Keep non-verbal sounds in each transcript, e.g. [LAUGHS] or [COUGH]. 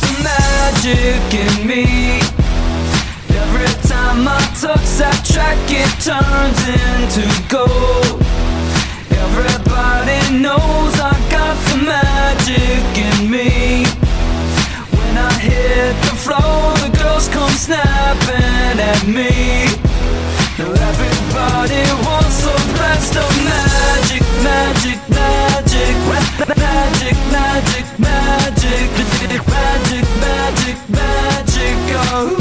the magic in me. Every time I touch that track, it turns into gold. Everybody knows I got the magic in me. When I hit the floor, the girls come snapping at me. Now everybody wants a blast of magic, magic, magic, ma- magic, magic, magic, magic, magic, magic. Oh,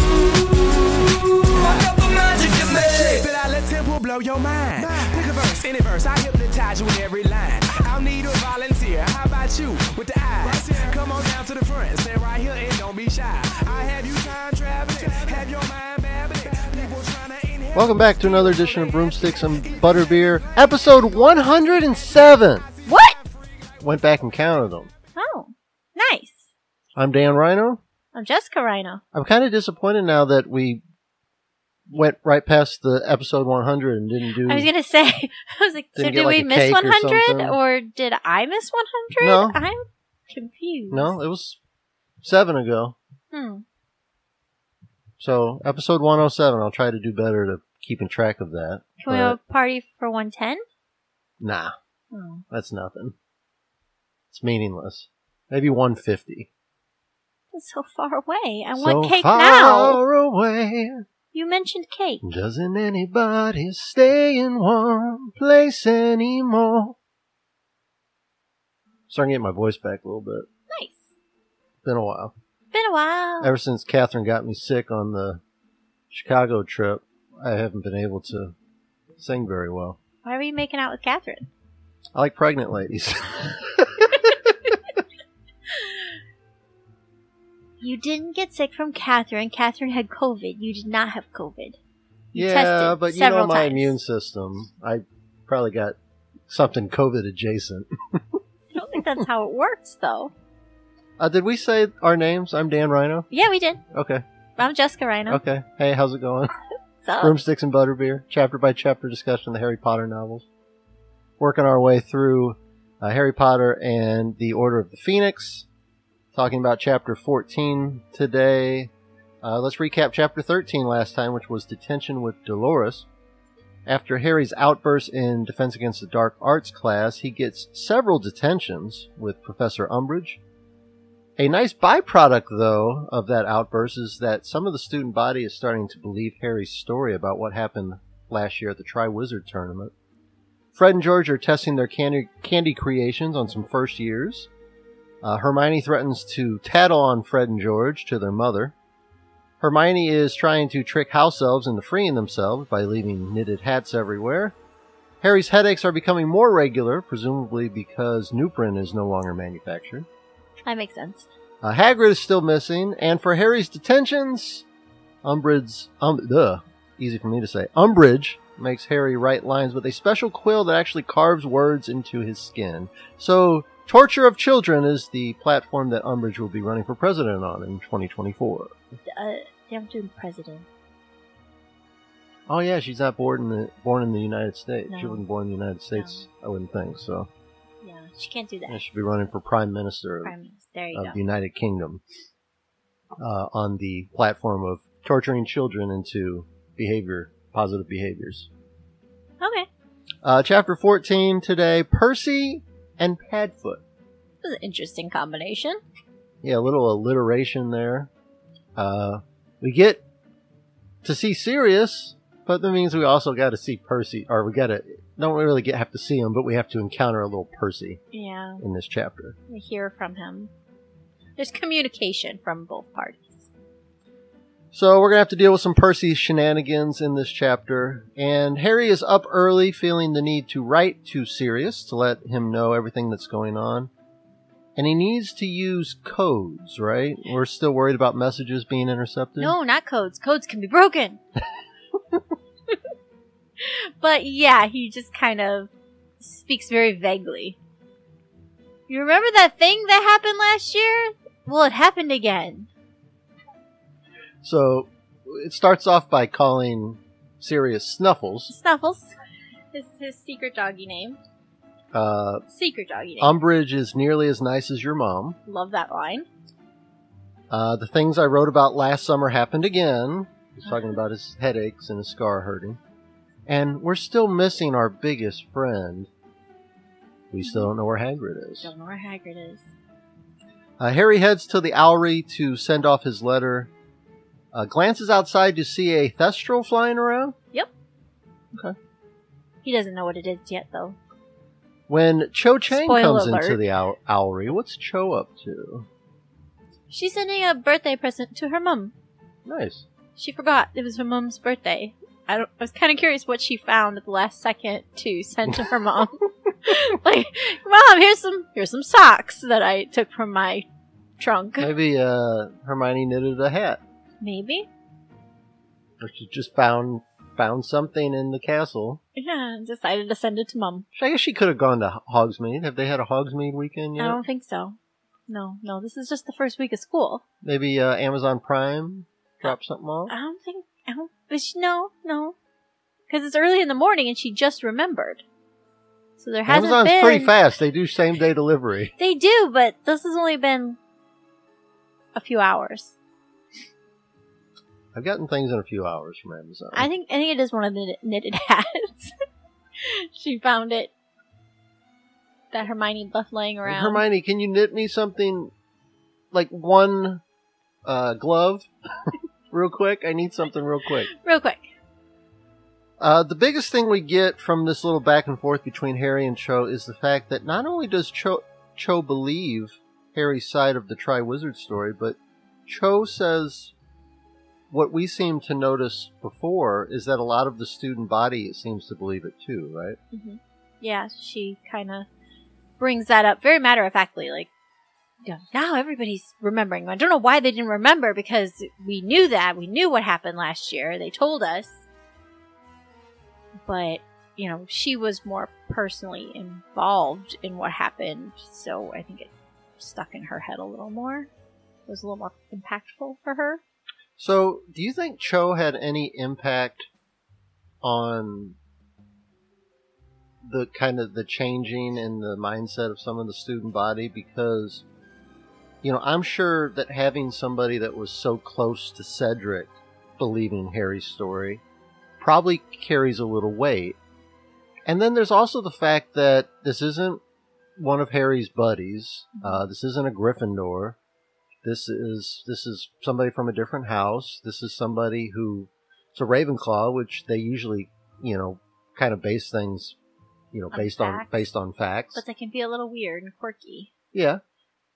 I got the magic in me. Spit out, let tempo blow your mind. Pick a verse, any verse, I hypnotize you with every line. I'll need a volunteer. How about you with the eyes? Come on down to the front, stand right here and don't be shy. I have you time traveling, have your mind babbling. People trying to inhale. Welcome back to another edition of Broomsticks and Butterbeer, episode 107. What? Went back and counted them. Oh, nice. I'm Dan Rhino. I'm Jessica Rhino. I'm kind of disappointed now that we went right past the episode 100 and didn't do. I was gonna say, [LAUGHS] I was like, so like, we miss cake or 100 or, did I miss 100? No. I'm confused. no, it was seven ago. Hmm. So episode 107. I'll try to do better to keeping track of that. Can we have a party for 110? nah, Oh. that's nothing. It's meaningless. Maybe 150. That's so far away. I so want cake now. How far now. away. You mentioned cake. Doesn't anybody stay in one place anymore? Starting to get my voice back a little bit. Nice. Been a while. Been a while. Ever since Catherine got me sick on the Chicago trip, I haven't been able to sing very well. Why were you making out with Catherine? I like pregnant ladies. [LAUGHS] You didn't get sick from Catherine. Catherine had COVID. You did not have COVID. You yeah, tested but you know my times. immune system. I probably got something COVID adjacent. [LAUGHS] I don't think that's how it works, though. Uh, did we say our names? I'm Dan Rhino. Yeah, we did. Okay. I'm Jessica Rhino. Okay. Hey, how's it going? So, [LAUGHS] [LAUGHS] Broomsticks and Butterbeer, chapter by chapter discussion of the Harry Potter novels. Working our way through uh, Harry Potter and the Order of the Phoenix. Talking about chapter 14 today. Uh, let's recap chapter 13 last time, which was Detention with Dolores. After Harry's outburst in Defense Against the Dark Arts class, he gets several detentions with Professor Umbridge. A nice byproduct, though, of that outburst is that some of the student body is starting to believe Harry's story about what happened last year at the Triwizard Tournament. Fred and George are testing their candy, candy creations on some first years. Uh, Hermione threatens to tattle on Fred and George to their mother. Hermione is trying to trick house elves into freeing themselves by leaving knitted hats everywhere. Harry's headaches are becoming more regular, presumably because Nuprin is no longer manufactured. that makes sense. Uh, Hagrid is still missing, and for Harry's detentions, Umbridge, um, ugh, easy for me to say, Umbridge makes Harry write lines with a special quill that actually carves words into his skin. So, Torture of Children is the platform that Umbridge will be running for president on in 2024. Uh, doing president. Oh yeah, she's not born in the born in the United States. She No. wasn't born in the United States, I wouldn't think. So, Yeah, she can't do that. she should be running for prime minister of Prime Minister. There you of go. the United Kingdom uh, on the platform of torturing children into behavior, positive behaviors. Okay. Uh, chapter 14 today Percy and Padfoot. This is an interesting combination. Yeah, a little alliteration there. Uh, we get to see Sirius, but that means we also got to see Percy, or we got to, don't really get, have to see him, but we have to encounter a little Percy Yeah, in this chapter. we hear from him. There's communication from both parties. So we're gonna have to deal with some Percy shenanigans in this chapter, and Harry is up early, feeling the need to write to Sirius to let him know everything that's going on. And he needs to use codes, right? We're still worried about messages being intercepted. No, not codes. Codes can be broken. [LAUGHS] but yeah, he just kind of speaks very vaguely. You remember that thing that happened last year? Well, it happened again. So it starts off by calling Sirius Snuffles. Snuffles. is his secret doggy name. Uh, Secret doggy name. Umbridge is nearly as nice as your mom. Love that line. Uh, the things I wrote about last summer happened again. He's talking about his headaches and his scar hurting. And we're still missing our biggest friend. We still don't know where Hagrid is. Don't know where Hagrid is. Uh, Harry heads to the Owlery to send off his letter. Uh, glances outside to see a Thestral flying around. Yep. Okay. He doesn't know what it is yet, though. When Cho Chang Spoiler comes alert. into the owl- Owlery, what's Cho up to? She's sending a birthday present to her mum. Nice. She forgot it was her mum's birthday. I, don't, I was kind of curious what she found at the last second to send to her mom. [LAUGHS] [LAUGHS] like, mom, here's some here's some socks that I took from my trunk. Maybe uh, Hermione knitted a hat, Maybe. or she just found found something in the castle. Yeah, and decided to send it to mom. I guess she could have gone to Hogsmeade. Have they had a Hogsmeade weekend yet? I don't think so. No, no, this is just the first week of school. Maybe uh, Amazon Prime drop something off. I don't think. I don't. But she, no, no, because it's early in the morning and she just remembered. So there hasn't Amazon's been. pretty fast. They do same day delivery. They do, but this has only been a few hours. I've gotten things in a few hours from Amazon. I think I think it is one of the knitted [LAUGHS] hats. she found it that Hermione left laying around. Hermione, can you knit me something like one uh, glove, [LAUGHS] real quick? I need something real quick. Real quick. Uh, the biggest thing we get from this little back and forth between Harry and Cho is the fact that not only does Cho, Cho believe Harry's side of the Tri Wizard story, but Cho says what we seem to notice before is that a lot of the student body seems to believe it too, right? hmm Yeah, she kind of brings that up very matter of factly. Like, now everybody's remembering. I don't know why they didn't remember because we knew that. We knew what happened last year. They told us. But, you know, she was more personally involved in what happened. So I think it stuck in her head a little more. It was a little more impactful for her. So, do you think Cho had any impact on the kind of the changing in the mindset of some of the student body? Because, you know, I'm sure that having somebody that was so close to Cedric believing Harry's story probably carries a little weight. And then there's also the fact that this isn't one of Harry's buddies. Uh, this isn't a Gryffindor. This is this is somebody from a different house. This is somebody who it's a Ravenclaw, which they usually, you know, kind of base things, you know, On based on facts. based on facts. But they can be a little weird and quirky. yeah,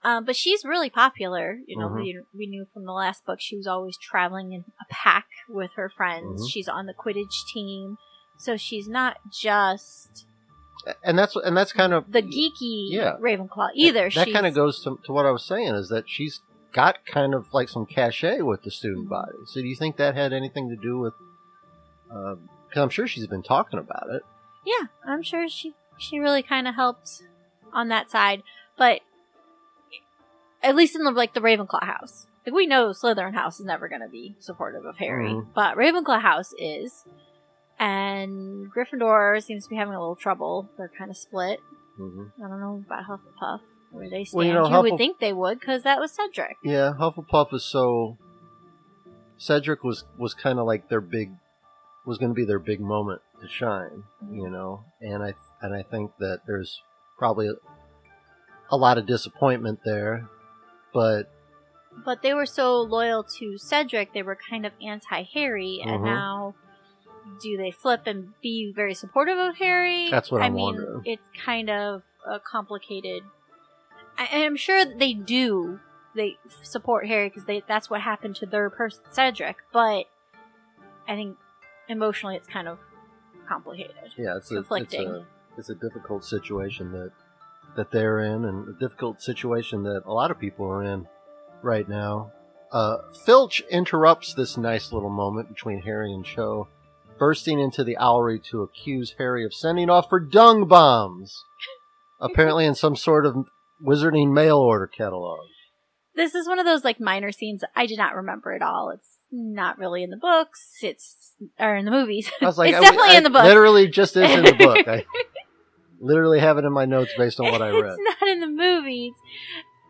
Um, but she's really popular. You know, Mhm. we, we knew from the last book she was always traveling in a pack with her friends. Mhm. She's on the Quidditch team, so she's not just and that's and that's kind of the geeky Yeah. Ravenclaw either. That she's, kind of goes to, to what I was saying is that she's got kind of like some cachet with the student Mhm. body. So do you think that had anything to do with? Because I'm sure she's been talking about it. Yeah, I'm sure she she really kind of helped on that side, but at least in the like the Ravenclaw house. Like we know Slytherin house is never going to be supportive of Harry, Mhm. but Ravenclaw house is. And Gryffindor seems to be having a little trouble. They're kind of split. hmm I don't know about Hufflepuff where they stand. Well, you know, you would think they would because that was Cedric. Yeah, Hufflepuff is so. Cedric was was kind of like their big, was going to be their big moment to shine, you know, and I and I think that there's probably a, a lot of disappointment there, but But they were so loyal to Cedric, they were kind of anti Harry, and Mhm. now do they flip and be very supportive of Harry? That's what I I'm mean, wondering. it's kind of a complicated. I, I'm sure that they do. They support Harry because that's what happened to their person, Cedric. But I think emotionally, it's kind of complicated. yeah, it's a, it's Conflicting. a it's a difficult situation that that they're in, and a difficult situation that a lot of people are in right now. Uh, Filch interrupts this nice little moment between Harry and Cho, bursting into the owlery to accuse Harry of sending off for dung bombs, [LAUGHS] apparently in some sort of wizarding mail order catalog. This is one of those like minor scenes I did not remember at all. It's not really in the books. It's or in the movies. I was [LAUGHS] like, it's I- definitely I in the book. Literally, just is in the book. [LAUGHS] I literally have it in my notes based on what I read. It's not in the movies.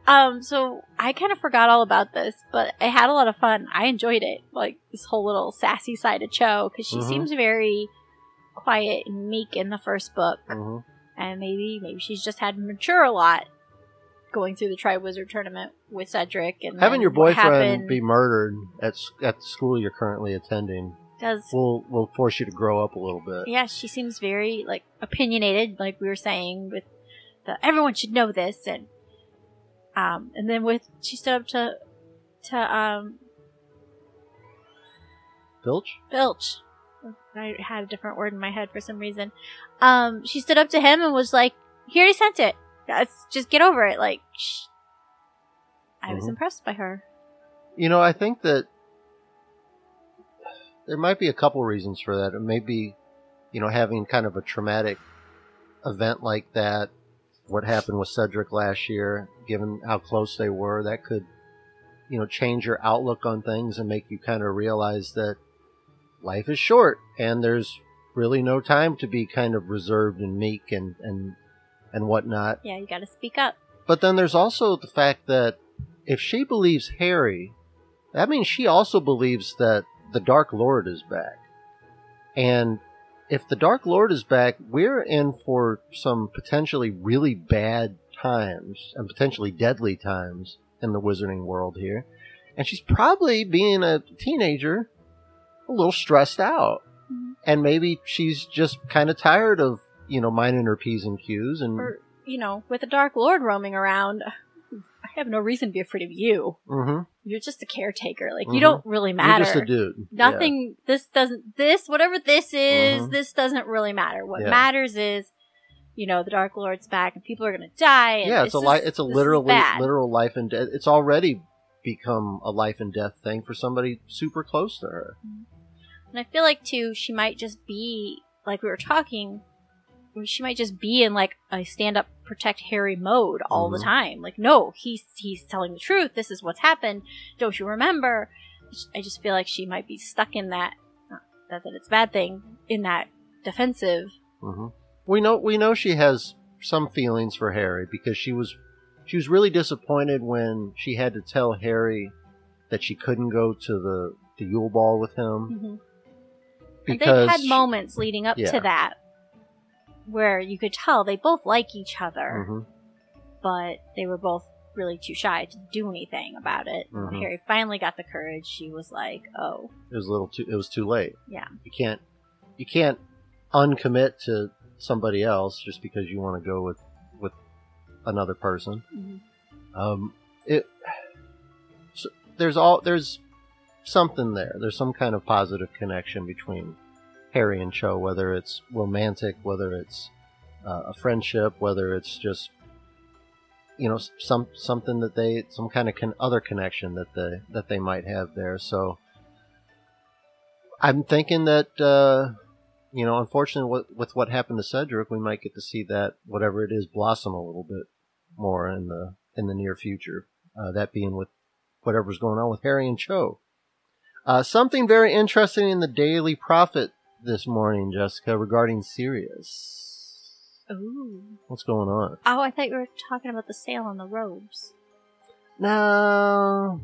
Um, so I kind of forgot all about this, but I had a lot of fun. I enjoyed it, like this whole little sassy side of Cho, because she Mhm. seems very quiet and meek in the first book, hmm and maybe maybe she's just had to mature a lot going through the Tri Wizard tournament with Cedric and Having your boyfriend be murdered at at the school you're currently attending does will will force you to grow up a little bit. yeah, she seems very like opinionated, like we were saying with the everyone should know this, and um, and then with she stood up to to um Filch. Filch. I had a different word in my head for some reason. Um, she stood up to him and was like, here "He already sent it. Let's just get over it." Like, shh. I was Mhm. impressed by her. You know, I think that there might be a couple reasons for that. It may be, you know, having kind of a traumatic event like that, what happened with Cedric last year, given how close they were, that could, you know, change your outlook on things and make you kind of realize that life is short and there's really no time to be kind of reserved and meek and, and, and whatnot. Yeah, you got to speak up. But then there's also the fact that if she believes Harry, that means she also believes that the Dark Lord is back. And if the Dark Lord is back, we're in for some potentially really bad times and potentially deadly times in the wizarding world here. And she's probably, being a teenager, a little stressed out. Mhm. And maybe she's just kind of tired of, you know, minding her P's and Q's and. Or you know, with the Dark Lord roaming around, I have no reason to be afraid of you. Mhm. You're just a caretaker. Like Mhm. you don't really matter. You're just a dude. Yeah. Nothing. This doesn't. This whatever this is. Mhm. This doesn't really matter. What Yeah. matters is, you know, the Dark Lord's back and people are gonna die. And yeah, it's a this li- is- it's a this is literal literal life and death. It's already become a life and death thing for somebody super close to her. And I feel like too, she might just be like we were talking. She might just be in like a stand up protect Harry mode all the Mhm. time. Like, no, he's he's telling the truth. This is what's happened. Don't you remember? I just feel like she might be stuck in that. Not that that it's a bad thing in that defensive. hmm We know we know she has some feelings for Harry because she was she was really disappointed when she had to tell Harry that she couldn't go to the the Yule Ball with him Mm-hmm. And because they've had moments leading up Yeah. to that where you could tell they both like each other, Mhm. but they were both really too shy to do anything about it. When Mhm. Harry finally got the courage. She was like, "Oh, it was a little too it was too late. Yeah. You can't you can't uncommit to somebody else just because you want to go with with another person. mhm. Um, it so there's all there's something there. There's some kind of positive connection between Harry and Cho, whether it's romantic, whether it's uh, a friendship, whether it's just you know some something that they some kind of con- other connection that they that they might have there. So I'm thinking that uh, you know, unfortunately, with, with what happened to Cedric, we might get to see that whatever it is blossom a little bit more in the in the near future. Uh, that being with whatever's going on with Harry and Cho. Uh, something very interesting in the Daily Prophet this morning, Jessica, regarding Sirius. ooh, What's going on? oh." I thought you were talking about the sale on the robes. No,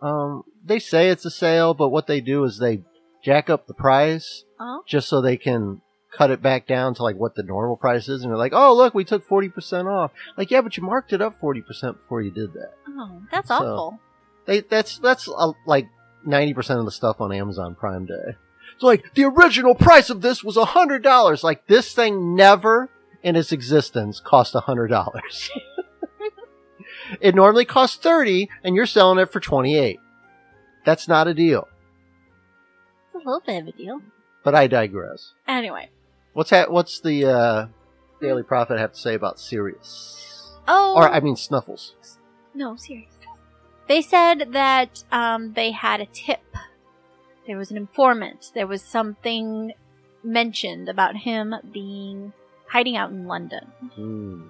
um, they say it's a sale, but what they do is they jack up the price Oh, just so they can cut it back down to like what the normal price is, and they're like, "Oh, look, we took forty percent off." Like, yeah, but you marked it up forty percent before you did that. oh, that's So- awful. They that's that's uh, like ninety percent of the stuff on Amazon Prime Day. It's like the original price of this was a hundred dollars. Like this thing never in its existence cost a hundred dollars. [LAUGHS] it normally costs thirty, and you're selling it for twenty eight. That's not a deal. It's a little bit of a deal. But I digress. Anyway, What's ha- what's the uh, Daily Prophet have to say about Sirius? oh, Or I mean Snuffles. No, serious. They said that um, they had a tip. There was an informant. There was something mentioned about him being hiding out in London, Hmm.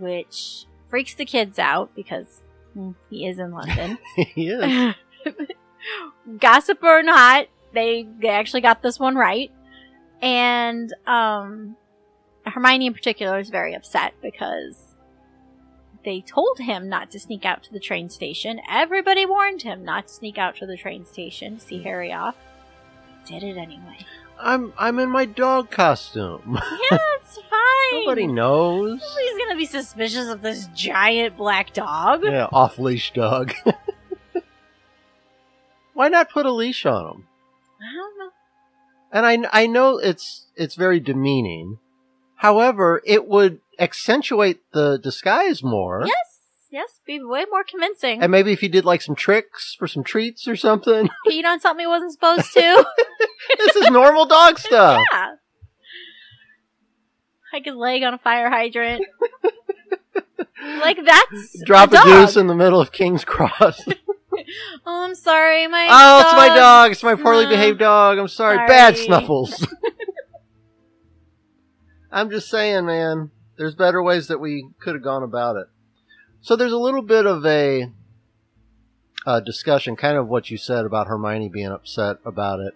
which freaks the kids out because hmm, he is in London. [LAUGHS] he is. [LAUGHS] Gossip or not, they they actually got this one right. And um Hermione in particular is very upset because they told him not to sneak out to the train station. Everybody warned him not to sneak out to the train station to see Harry off. Did it anyway. I'm I'm in my dog costume. [LAUGHS] Yeah, it's fine. Nobody knows. Nobody's gonna be suspicious of this giant black dog. Yeah, off leash dog. [LAUGHS] Why not put a leash on him? I don't know. And I I know it's it's very demeaning. However, it would accentuate the disguise more. Yes, yes, be way more convincing. And maybe if you did like some tricks for some treats or something. [LAUGHS] Peed on something he wasn't supposed [LAUGHS] to. this is normal dog [LAUGHS] stuff. yeah. Hike his leg on a fire hydrant. like that's Drop a, dog. deuce in the middle of King's Cross. Oh, I'm sorry, my. oh, it's my dog. dog. It's my poorly No. behaved dog. I'm sorry. Bad snuffles. I'm just saying, man. There's better ways that we could have gone about it. So there's a little bit of a uh, discussion, kind of what you said about Hermione being upset about it.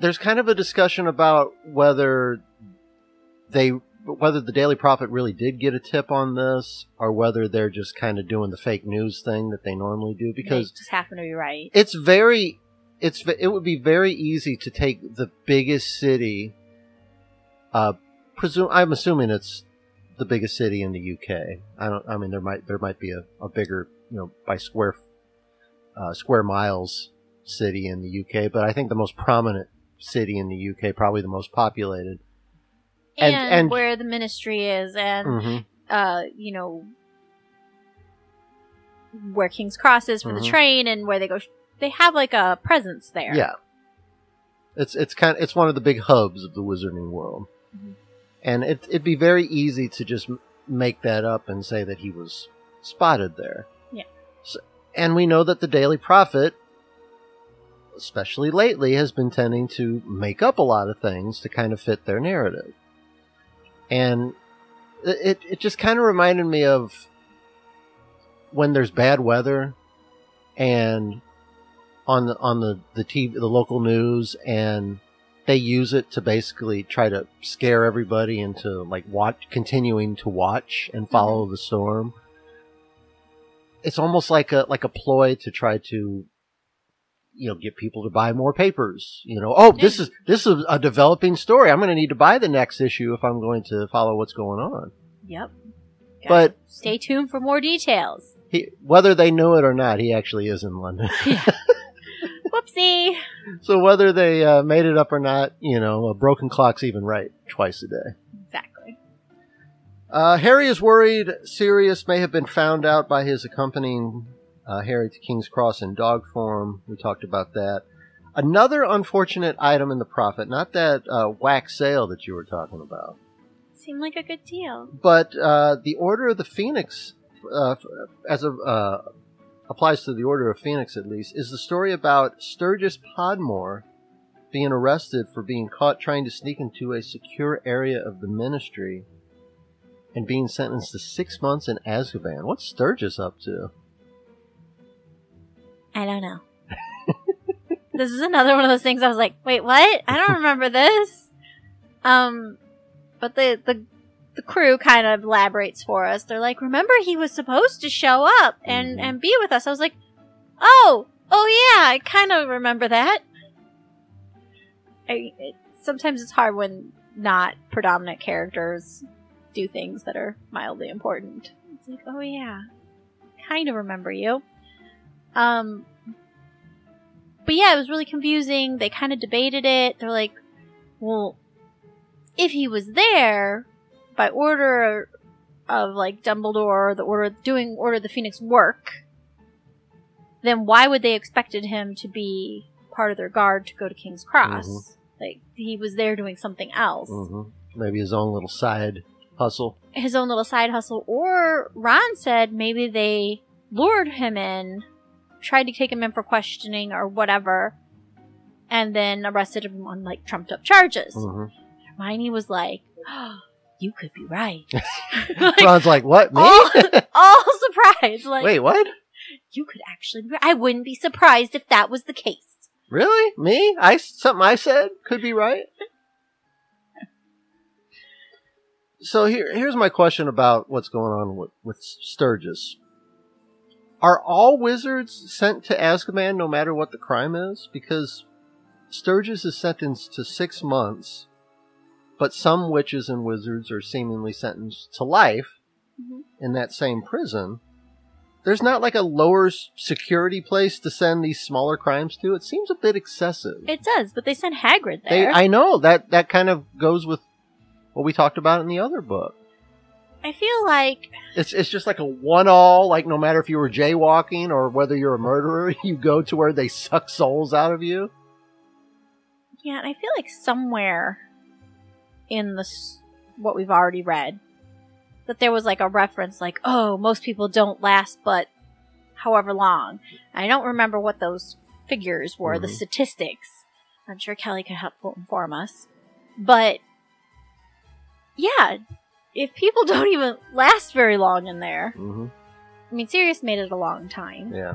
There's kind of a discussion about whether they whether the Daily Prophet really did get a tip on this, or whether they're just kind of doing the fake news thing that they normally do. because They just happen to be right. it's very it's it would be very easy to take the biggest city uh presume i'm assuming it's the biggest city in the uk i don't i mean there might there might be a, a bigger you know by square uh, square miles city in the uk but i think the most prominent city in the uk probably the most populated And, and- and- where the ministry is, and Mhm. uh, you know, where King's Cross is for the Mhm. train, and where they go. They have like a presence there. Yeah. It's it's kind of, it's one of the big hubs of the wizarding world. Mhm. And it it'd be very easy to just make that up and say that he was spotted there. Yeah. So, and we know that the Daily Prophet especially lately has been tending to make up a lot of things to kind of fit their narrative. And it, it just kind of reminded me of when there's bad weather and on the on the the TV the local news and they use it to basically try to scare everybody into like watch continuing to watch and mm-hmm. follow the storm. It's almost like a like a ploy to try to you know get people to buy more papers. You know, oh this is this is a developing story. I'm going to need to buy the next issue if I'm going to follow what's going on. Yep. But stay tuned for more details. he, whether they know it or not, he actually is in London. [LAUGHS] Whoopsie. So whether they uh, made it up or not, you know, a broken clock's even right twice a day. Exactly. Uh, Harry is worried Sirius may have been found out by his accompanying uh, Harry to King's Cross in dog form. We talked about that. Another unfortunate item in the Prophet, not that uh, wax sale that you were talking about, Seemed like a good deal. but uh, the Order of the Phoenix, uh, as a uh, applies to the Order of Phoenix at least, is the story about Sturgis Podmore being arrested for being caught trying to sneak into a secure area of the Ministry and being sentenced to six months in Azkaban. What's Sturgis up to? I don't know. [LAUGHS] this is another one of those things I was like, wait, what? I don't remember this. Um, but the, the, the crew kind of elaborates for us. They're like, remember he was supposed to show up and, Mhm. and be with us. I was like, oh, oh yeah, I kind of remember that. I, it, sometimes it's hard when not predominant characters do things that are mildly important. It's like, oh yeah, kind of remember you. Um, but yeah, it was really confusing. They kind of debated it. They're like, well, if he was there by order of like Dumbledore, the order doing Order of the Phoenix work, then why would they expected him to be part of their guard to go to King's Cross? Mhm. Like he was there doing something else, hmm Maybe his own little side hustle. his own little side hustle. Or Ron said maybe they lured him in, tried to take him in for questioning or whatever, and then arrested him on like trumped up charges. hmm Hermione was like, [GASPS] oh, "You could be right." [LAUGHS] Like, Ron's like, what? Me? all, [LAUGHS] [LAUGHS] all surprised. Like, Wait, what? you could actually be right. I wouldn't be surprised if that was the case. Really? Me? I something I said could be right. So here, here's my question about what's going on with, with Sturgis. Are all wizards sent to Azkaban no matter what the crime is? Because Sturgis is sentenced to six months, but some witches and wizards are seemingly sentenced to life Mhm. in that same prison. There's not like a lower security place to send these smaller crimes to. It seems a bit excessive. It does, but they sent Hagrid They, there. I know that that kind of goes with what we talked about in the other book. I feel like It's it's just like a one all. Like no matter if you were jaywalking or whether you're a murderer, [LAUGHS] you go to where they suck souls out of you. Yeah, and I feel like somewhere in the what we've already read that there was like a reference like, "Oh, most people don't last but however long." I don't remember what those figures were, the Mhm. statistics. I'm sure Kelly could help inform us. But yeah, if people [LAUGHS] don't even last very long in there, hmm I mean, Sirius made it a long time, Yeah,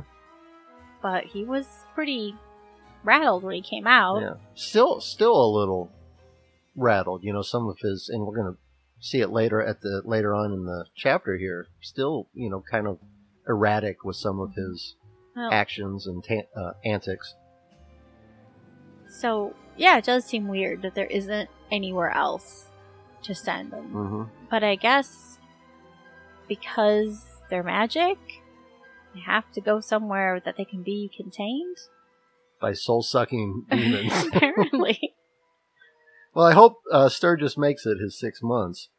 but he was pretty rattled when he came out. yeah. Still, still a little rattled. You know, some of his, and we're gonna see it later at the later on in the chapter here. Still, you know, kind of erratic with some of his Well, actions and ta- uh, antics. So, yeah, it does seem weird that there isn't anywhere else to send them. hmm But I guess because they're magic, they have to go somewhere that they can be contained. By soul sucking [LAUGHS] demons. Apparently. Well, I hope uh, Sturgis makes it his six months.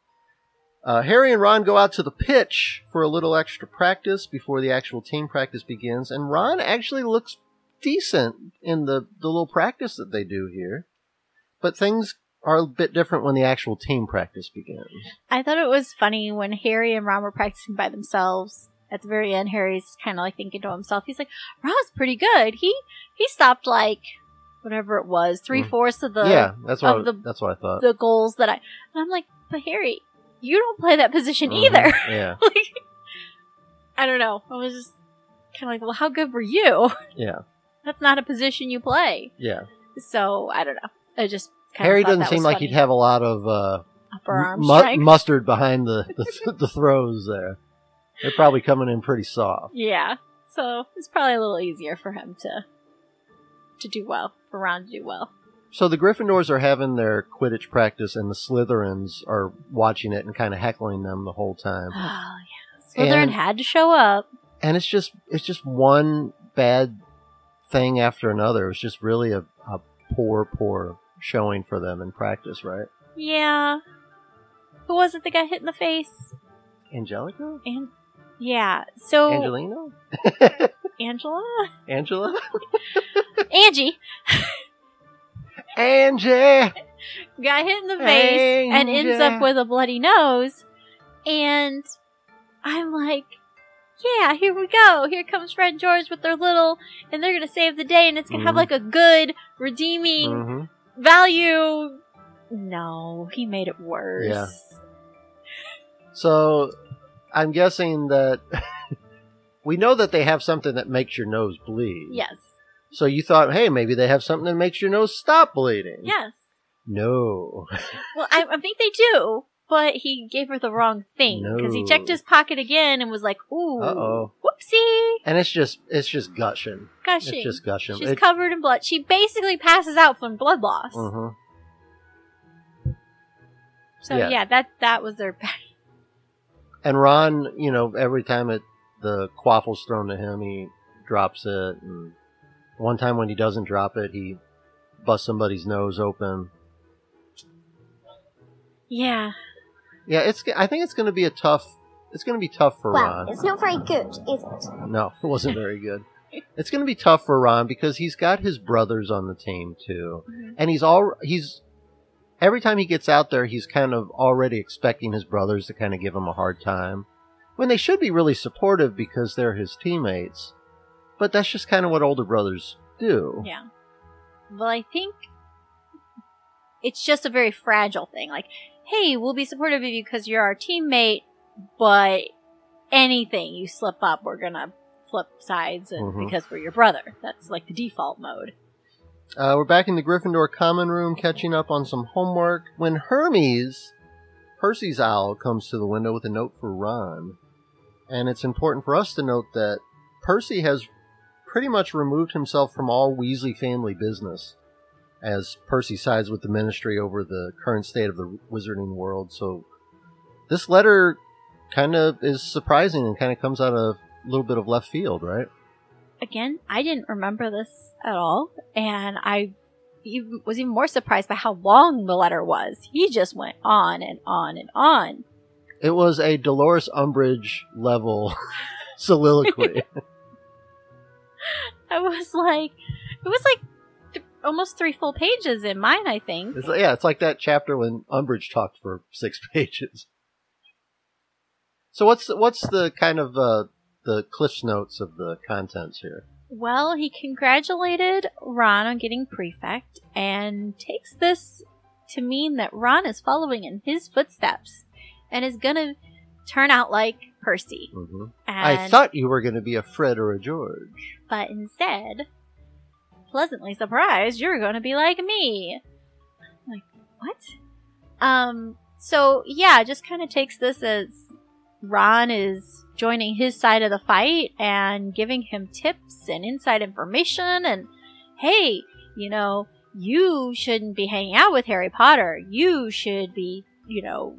Uh, Harry and Ron go out to the pitch for a little extra practice before the actual team practice begins, and Ron actually looks decent in the, the little practice that they do here. But things are a bit different when the actual team practice begins. I thought it was funny when Harry and Ron were practicing by themselves. At the very end, Harry's kind of like thinking to himself, he's like, Ron's pretty good. He he stopped like whatever it was, three fourths of the yeah, that's what of the- that's what I thought. the goals that I. And I'm like, but Harry, you don't play that position Mhm, either. Yeah, [LAUGHS] like, I don't know. I was just kind of like, well, how good were you? [LAUGHS] yeah, That's not a position you play. yeah. So I don't know. I just kind of Harry doesn't seem like he'd have a lot of uh, upper arm mu- strength. mustard behind the, the [LAUGHS] the throws there. They're probably coming in pretty soft. yeah. So it's probably a little easier for him to to do well, for Ron to do well. So the Gryffindors are having their Quidditch practice, and the Slytherins are watching it and kind of heckling them the whole time. Oh yeah. Slytherin And- had to show up. And it's just it's just one bad thing after another. It's just really a, a poor, poor showing for them in practice, right? Yeah. Who was it that got hit in the face? Angelica, And yeah. So Angelina, [LAUGHS] Angela? Angela, [LAUGHS] Angie Angie. got hit in the face and ends up with a bloody nose. And I'm like, yeah, here we go. Here comes Fred and George with their little, and they're gonna save the day, and it's gonna have Mhm. like a good, redeeming hmm value. No, he made it worse. Yeah. So I'm guessing that [LAUGHS] we know that they have something that makes your nose bleed. Yes. So you thought, hey, maybe they have something that makes your nose stop bleeding. Yes. No. Well, I, I think they do, but he gave her the wrong thing because he No. checked his pocket again and was like, "Ooh, Uh oh. whoopsie, And it's just it's just gushing. gushing." It's just gushing. She's It- covered in blood. She basically passes out from blood loss. Mhm. So Yeah. yeah. that that was their. [LAUGHS] And Ron, you know, every time it the quaffle's thrown to him, he drops it. And one time when he doesn't drop it, he busts somebody's nose open. yeah, Yeah, it's. I think it's going to be a tough. It's going to be tough for Well, Ron. it's not very good, is it? No, [LAUGHS] it wasn't very good. It's going to be tough for Ron because he's got his brothers on the team too, Mhm. and he's all he's every time he gets out there, he's kind of already expecting his brothers to kind of give him a hard time when they should be really supportive because they're his teammates. But that's just kind of what older brothers do. yeah. Well, I think it's just a very fragile thing. Like, hey, we'll be supportive of you because you're our teammate, but anything you slip up, we're gonna flip sides, and Mhm. because we're your brother, that's like the default mode. Uh, we're back in the Gryffindor common room catching up on some homework when Hermes Percy's owl comes to the window with a note for Ron. And it's important for us to note that Percy has pretty much removed himself from all Weasley family business as Percy sides with the ministry over the current state of the wizarding world. So this letter kind of is surprising and kind of comes out of a little bit of left field, right? Again, I didn't remember this at all, and I was even more surprised by how long the letter was. He just went on and on and on. It was a Dolores Umbridge level [LAUGHS] soliloquy. [LAUGHS] I was like, it was like th- almost three full pages in mine, I think. It's, yeah, it's like that chapter when Umbridge talked for six [LAUGHS] pages. So what's what's the kind of uh, the cliffs notes of the contents here? Well, he congratulated Ron on getting prefect and takes this to mean that Ron is following in his footsteps and is gonna turn out like Percy. hmm And, I thought you were going to be a Fred or a George. but instead, pleasantly surprised, you're gonna be like me. I'm like, what? Um, so yeah, just kind of takes this as Ron is joining his side of the fight and giving him tips and inside information and hey, you know, you shouldn't be hanging out with Harry Potter. You should be, you know,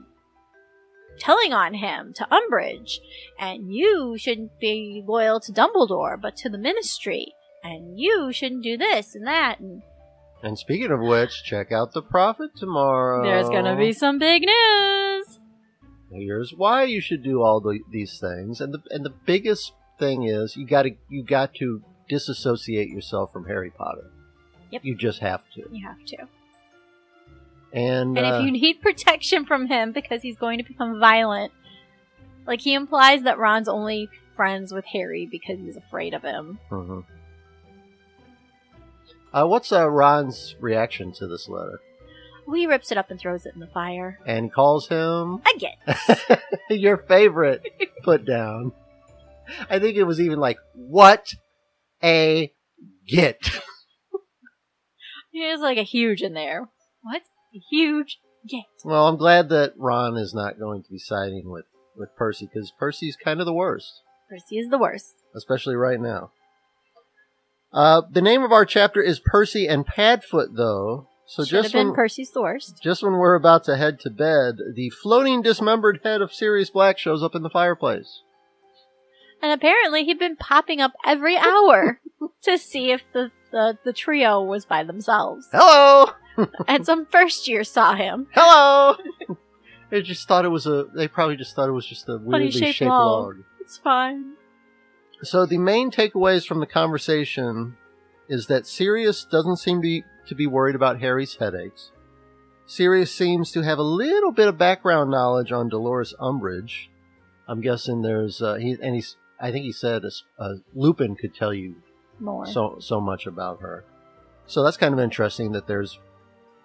telling on him to Umbridge. And you shouldn't be loyal to Dumbledore, but to the ministry. And you shouldn't do this and that. And And speaking of which, check out the Prophet tomorrow. there's gonna be some big news. Here's why you should do all the, these things, and the and the biggest thing is you got to you got to disassociate yourself from Harry Potter. Yep. You just have to. You have to. And, And uh, if you need [LAUGHS] protection from him because he's going to become violent, like he implies that Ron's only friends with Harry because he's afraid of him. mhm. Uh, what's uh, Ron's reaction to this letter? He rips it up and throws it in the fire. And calls him Again. [LAUGHS] your favorite put down. I think it was even like, what a get. There's like a huge in there. What? A huge get. Well, I'm glad that Ron is not going to be siding with, with Percy because Percy's kind of the worst, Percy is the worst. especially right now. Uh, the name of our chapter is Percy and Padfoot, though. So Should have just been when, Percy's the worst. just when we're about to head to bed, the floating dismembered head of Sirius Black shows up in the fireplace. And apparently he'd been popping up every hour [LAUGHS] to see if the, the, the trio was by themselves. Hello, [LAUGHS] and some first year saw him. hello. [LAUGHS] they just thought it was a. They probably just thought it was just a weirdly shaped shaped log. log. It's fine. So the main takeaways from the conversation is that Sirius doesn't seem to be, to be worried about Harry's headaches. Sirius seems to have a little bit of background knowledge on Dolores Umbridge. I'm guessing there's uh, he and he's I think he said a, a Lupin could tell you More. so so much about her. So that's kind of interesting that there's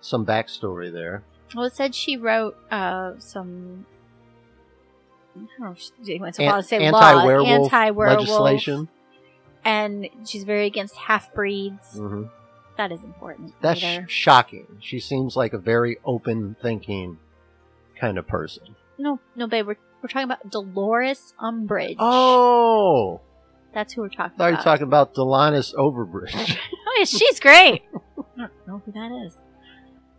some backstory there. Well, it said she wrote uh, some. I don't know if she went so An- far to say anti-werewolf law, anti-werewolf, legislation. and she's very against half breeds. hmm That is important. That's later. sh- shocking. She seems like a very open thinking kind of person. no, no, babe. We're, we're talking about Dolores Umbridge. Oh, that's who we're talking I thought you were talking about Delanis Overbridge. [LAUGHS] oh, yeah, she's great. [LAUGHS] I don't know who that is.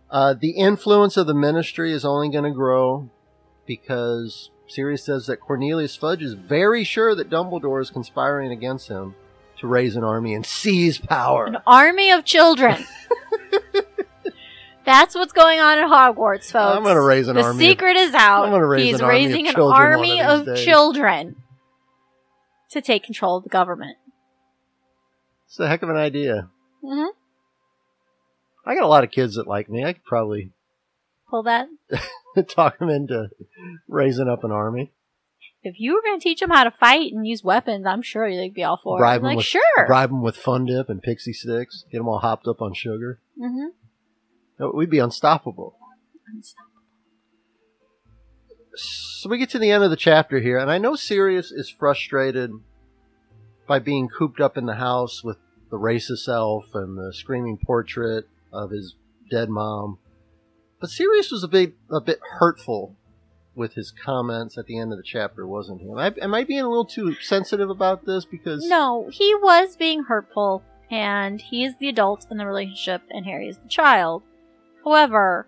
uh, the influence of the ministry is only going to grow because Sirius says that Cornelius Fudge is very sure that Dumbledore is conspiring against him to raise an army and seize power. An army of children. [LAUGHS] That's what's going on at Hogwarts, folks. I'm going to raise an the army. The secret is out. I'm gonna raise He's an army of raising an children army of of children to take control of the government. It's a heck of an idea. hmm I got a lot of kids that like me. I could probably Pull that. [LAUGHS] talk them into raising up an army. If you were going to teach them how to fight and use weapons, I'm sure they'd be all for Bribe it. 'em Like, with- sure. Bribe them with Fun Dip and Pixie Sticks. Get them all hopped up on sugar. hmm No, We'd be unstoppable. So we get to the end of the chapter here, and I know Sirius is frustrated by being cooped up in the house with the racist elf and the screaming portrait of his dead mom. But Sirius was a bit a bit hurtful with his comments at the end of the chapter wasn't him. I, am I being a little too sensitive about this because No, he was being hurtful, and he is the adult in the relationship, and Harry is the child. However,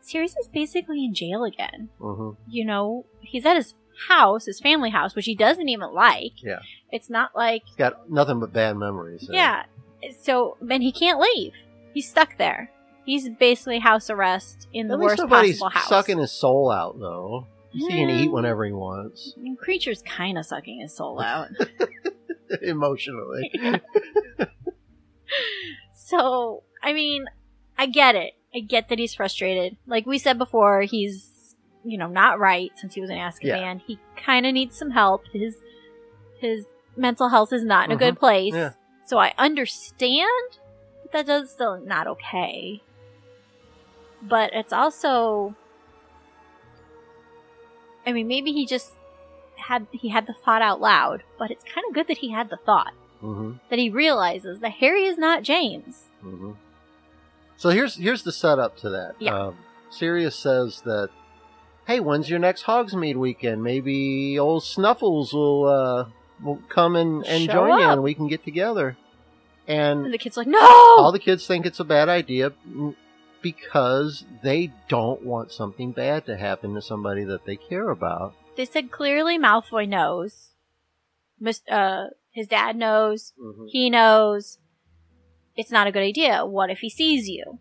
Sirius is basically in jail again. Mhm. You know, he's at his house, his family house, which he doesn't even like. Yeah. It's not like, he's got nothing but bad memories. there. yeah. So, and he can't leave. He's stuck there. He's basically house arrest in the At worst possible house. sucking his soul out though. He can eat whenever he wants, Kreacher's kind of sucking his soul [LAUGHS] out. [LAUGHS] emotionally. [LAUGHS] So, I mean, I get it. I get that he's frustrated. Like we said before, he's, you know, not right since he was in Azkaban. Yeah. He kind of needs some help. His his mental health is not in a Mhm. good place. Yeah. So I understand but that does still not okay. But it's also I mean, maybe he just had he had the thought out loud, but it's kind of good that he had the thought hmm that he realizes that Harry is not James. hmm So here's here's the setup to that. Yeah. Um, Sirius says that, hey, when's your next Hogsmeade weekend? Maybe old Snuffles will uh, will come and, and Show join you, and we can get together. And And the kid's like, "No!" all the kids think it's a bad idea because they don't want something bad to happen to somebody that they care about. they said clearly Malfoy knows. Mis- uh, his dad knows. Mhm. He knows. It's not a good idea. What if he sees you?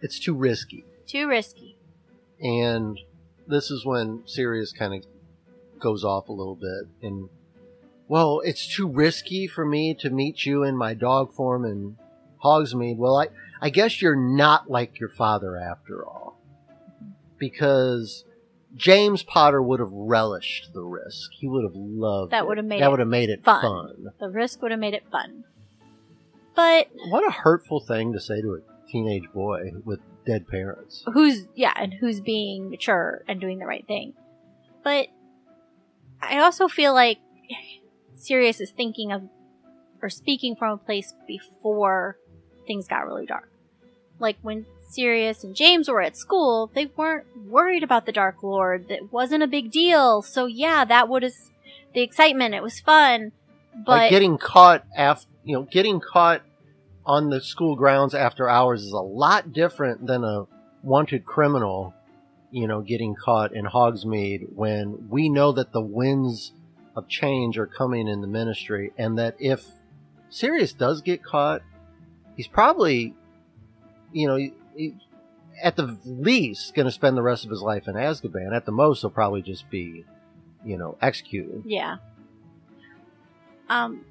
It's too risky. Too risky. and this is when Sirius kind of goes off a little bit and well it's too risky for me to meet you in my dog form in Hogsmeade well I I guess you're not like your father after all because James Potter would have relished the risk he would have loved That would have made that it would have made it fun. fun The risk would have made it fun. But what a hurtful thing to say to a teenage boy with dead parents who's yeah, and who's being mature and doing the right thing. But I also feel like Sirius is thinking of or speaking from a place before things got really dark. Like when Sirius and James were at school, they weren't worried about the Dark Lord. That wasn't a big deal. So yeah, that would have the excitement. It was fun, but like getting caught after you know getting caught on the school grounds after hours is a lot different than a wanted criminal you know getting caught in Hogsmeade when we know that the winds of change are coming in the ministry and that if Sirius does get caught he's probably you know he, at the least going to spend the rest of his life in Azkaban at the most he'll probably just be you know executed Yeah. Um.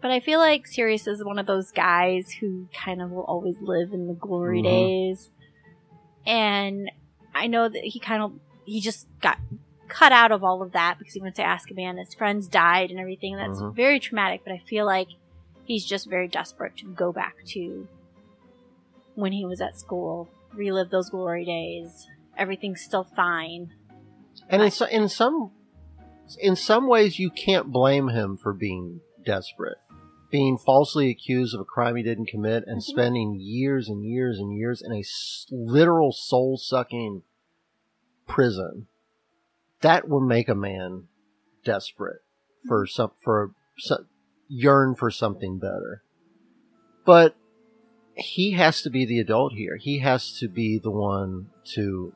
But I feel like Sirius is one of those guys who kind of will always live in the glory Mhm. days. And I know that he kind of he just got cut out of all of that because he went to Azkaban. His friends died and everything. That's Mhm. very traumatic. But I feel like he's just very desperate to go back to when he was at school, relive those glory days. Everything's still fine. And in, so, in some in some ways, you can't blame him for being desperate, being falsely accused of a crime he didn't commit, and Mhm. spending years and years and years in a literal soul sucking prison. That will make a man desperate for some for some, yearn for something better. But he has to be the adult here. He has to be the one to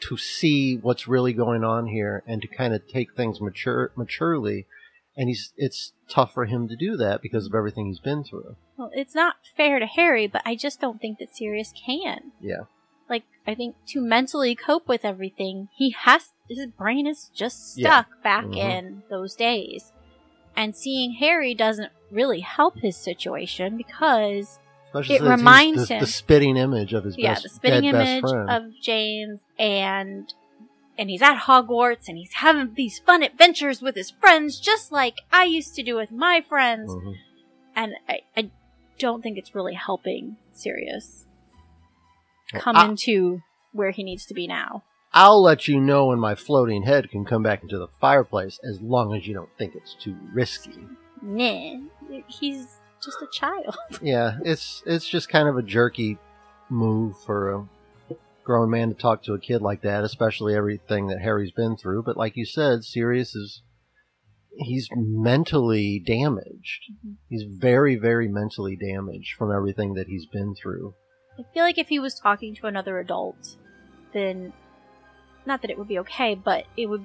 to see what's really going on here and to kind of take things mature maturely and he's it's tough for him to do that because of everything he's been through Well, it's not fair to Harry, but I just don't think that Sirius can. yeah Like, I think to mentally cope with everything, he has his brain is just Yeah. stuck back Mhm. in those days. And seeing Harry doesn't really help his situation because Especially It reminds the, him- the spitting image of his yeah, best, the spitting image friend. of James and and he's at Hogwarts and he's having these fun adventures with his friends just like I used to do with my friends. Mhm. and I, I don't think it's really helping Sirius come I- into where he needs to be now. I'll let you know when my floating head can come back into the fireplace as long as you don't think it's too risky. Nah, he's just a child. [LAUGHS] yeah, it's it's just kind of a jerky move for a grown man to talk to a kid like that, especially everything that Harry's been through. But like you said, Sirius is he's mentally damaged. Mhm. He's very, very mentally damaged from everything that he's been through. I feel like if he was talking to another adult, then not that it would be okay, but it would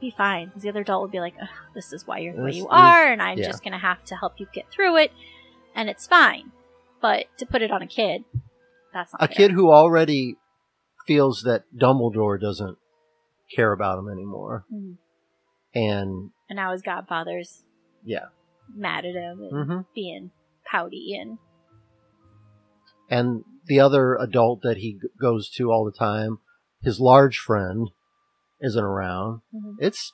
be fine because the other adult would be like, "This is why you're the way you are, and I'm yeah. just gonna have to help you get through it, and it's fine." But to put it on a kid, that's not A fair. kid who already feels that Dumbledore doesn't care about him anymore, Mhm. and and now his godfather's yeah, mad at him and hmm being pouty and and the other adult that he goes to all the time, his large friend, isn't around. Mhm. It's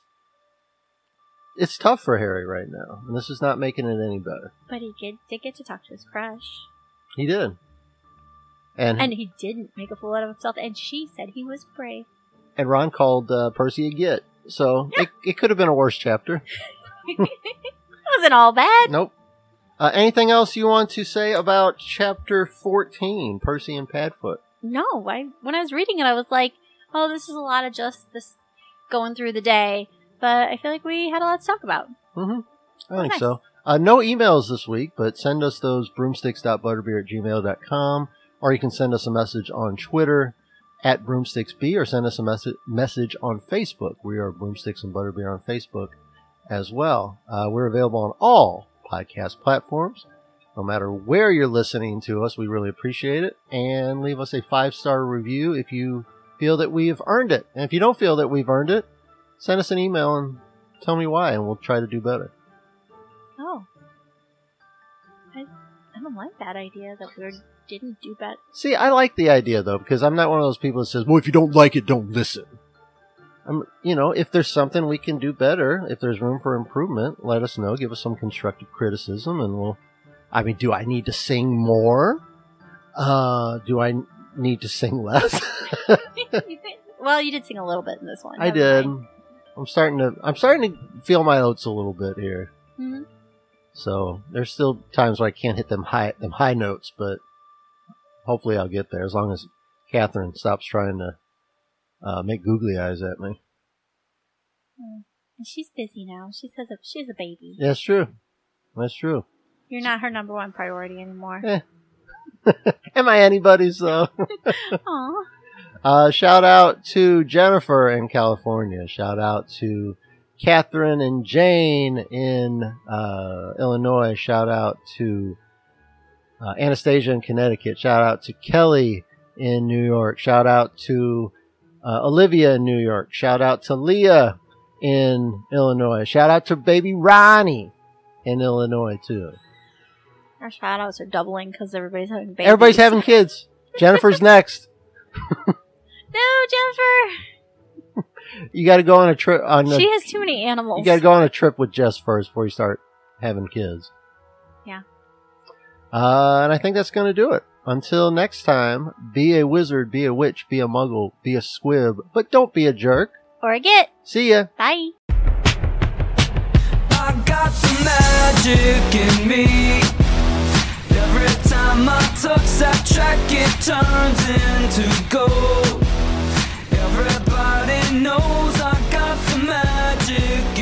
it's tough for Harry right now, and this is not making it any better. but he did, did get to talk to his crush. He did, and And he didn't make a fool out of himself, and she said he was brave. And Ron called uh, Percy a git, so it it could have been a worse chapter. it [LAUGHS] [LAUGHS] wasn't all bad. Nope. Uh, anything else you want to say about chapter fourteen, Percy and Padfoot? No, I when I was reading it, I was like, "Oh, this is a lot of just this going through the day." But I feel like we had a lot to talk about. Mm-hmm. I think Nice. so. Uh, no emails this week, but send us those broomsticks.butterbeer at gmail.com, or you can send us a message on Twitter at broomsticksb, or send us a message message on Facebook. We are Broomsticks and Butterbeer on Facebook as well. Uh, we're available on all podcast platforms. No matter where you're listening to us, we really appreciate it. And leave us a five star review if you feel that we've earned it. And if you don't feel that we've earned it, send us an email and tell me why, and we'll try to do better. Oh, I I don't like that idea that we didn't do bad. See, I like the idea though because I'm not one of those people that says, "Well, if you don't like it, don't listen." I'm, you know, if there's something we can do better, if there's room for improvement, let us know. Give us some constructive criticism, and we'll. I mean, do I need to sing more? Uh, do I need to sing less? [LAUGHS] well, you did sing a little bit in this one. I did. mind. I'm starting to. I'm starting to feel my notes a little bit here. Mhm. So there's still times where I can't hit them high them high notes, but hopefully I'll get there as long as Catherine stops trying to uh, make googly eyes at me. And she's busy now. She says that she's a baby. Yeah, that's true. That's true. You're not her number one priority anymore. Eh. [LAUGHS] Am I anybody's though? [LAUGHS] Aw. Uh, shout out to Jennifer in California. Shout out to Catherine and Jane in uh, Illinois. Shout out to uh, Anastasia in Connecticut. Shout out to Kelly in New York. Shout out to uh, Olivia in New York. Shout out to Leah in Illinois. Shout out to baby Ronnie in Illinois too. Our shout outs are doubling because everybody's having babies. Everybody's having kids. Jennifer's [LAUGHS] next. No, Jennifer! You got to go on a trip. On a, She has too many animals. You gotta go on a trip with Jess first before you start having kids. Yeah. Uh, and I think that's gonna do it. Until next time, be a wizard, be a witch, be a muggle, be a squib, but don't be a jerk. Or a git. See ya. Bye. I got the magic in me. My I that track, it turns into gold. Everybody knows I got the magic.